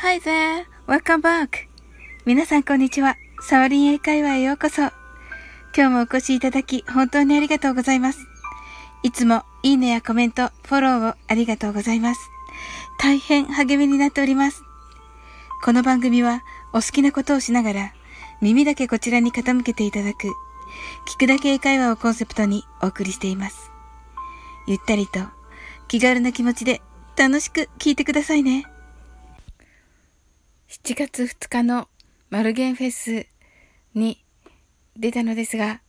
Hi there! Welcome back! 皆さんこんにちは。サワリン英会話へようこそ。今日もお越しいただき本当にありがとうございます。いつもいいねやコメント、フォローをありがとうございます。大変励みになっております。この番組はお好きなことをしながら耳だけこちらに傾けていただく聞くだけ英会話をコンセプトにお送りしています。ゆったりと気軽な気持ちで楽しく聞いてくださいね。7月2日のマルゲンフェスに出たのですが、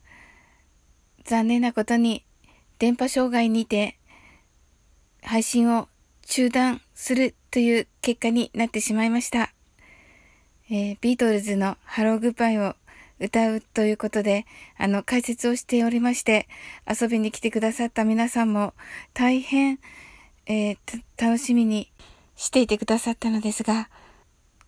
残念なことに電波障害にて配信を中断するという結果になってしまいました。えー、ビートルズのハローグッバイを歌うということで、あの、解説をしておりまして、遊びに来てくださった皆さんも大変えー、楽しみにしていてくださったのですが、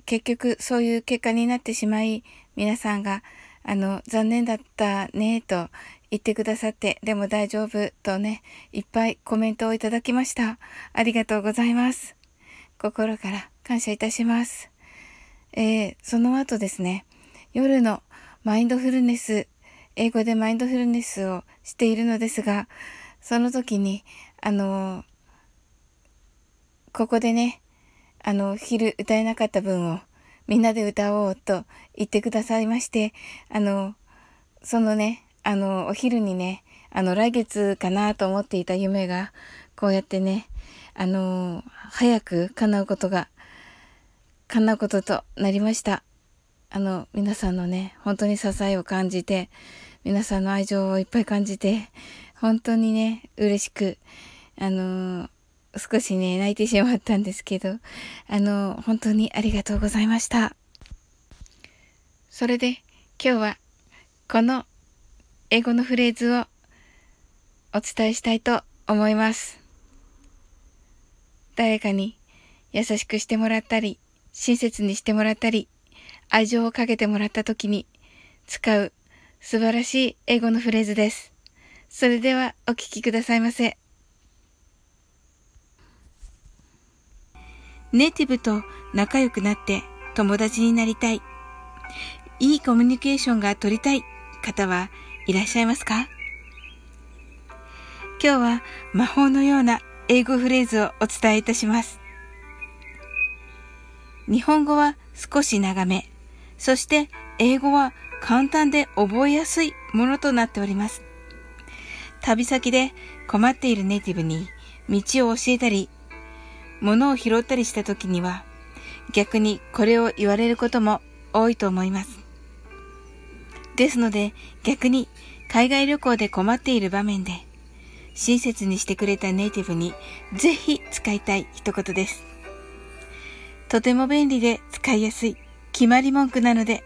結局そういう結果になってしまい、皆さんが、あの、残念だったね、と言ってくださって、でも大丈夫とね、いっぱいコメントをいただきました。ありがとうございます。心から感謝いたします。えー、その後ですね、夜のマインドフルネス、英語でマインドフルネスをしているのですが、その時に、あのここでね、あの、昼歌えなかった分をみんなで歌おうと言ってくださいまして、あの、そのね、あの、お昼にね、あの、来月かなと思っていた夢が、こうやってね、あの、早く叶うことが、叶うこととなりました。あの、皆さんのね、本当に支えを感じて、皆さんの愛情をいっぱい感じて、本当にね、嬉しく、あの少しね、泣いてしまったんですけど、あの、本当にありがとうございました。それで、今日は、この英語のフレーズをお伝えしたいと思います。誰かに優しくしてもらったり、親切にしてもらったり、愛情をかけてもらった時に使う素晴らしい英語のフレーズです。それではお聴きくださいませ。ネイティブと仲良くなって友達になりたい。いいコミュニケーションが取りたい方はいらっしゃいますか？今日は魔法のような英語フレーズをお伝えいたします。日本語は少し長め、そして英語は簡単で覚えやすいものとなっております。旅先で困っているネイティブに道を教えたり物を拾ったりした時には、逆にこれを言われることも多いと思います。ですので、逆に海外旅行で困っている場面で、親切にしてくれたネイティブにぜひ使いたい一言です。とても便利で使いやすい決まり文句なので、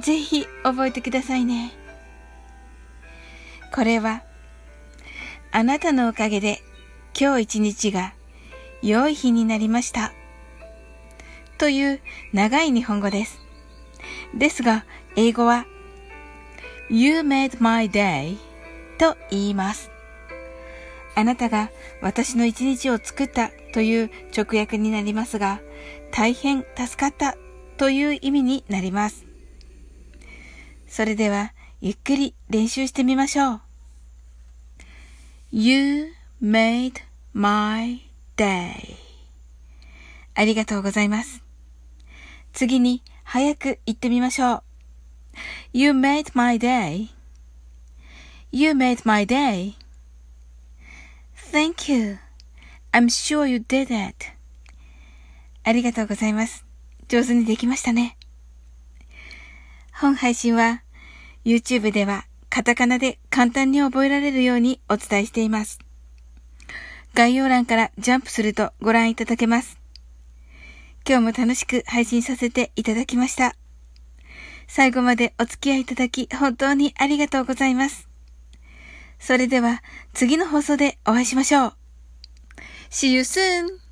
ぜひ覚えてくださいね。これは、あなたのおかげで今日一日が良い日になりました。という長い日本語です。ですが、英語は You made my day と言います。あなたが私の一日を作ったという直訳になりますが、大変助かったという意味になります。それでは、ゆっくり練習してみましょう。You made my day. Day ありがとうございます。次に早く言ってみましょう。You made my day. You made my day. Thank you. I'm sure you did it. ありがとうございます。上手にできましたね。本配信は YouTube ではカタカナで簡単に覚えられるようにお伝えしています。概要欄からジャンプするとご覧いただけます。今日も楽しく配信させていただきました。最後までお付き合いいただき本当にありがとうございます。それでは次の放送でお会いしましょう。See you soon!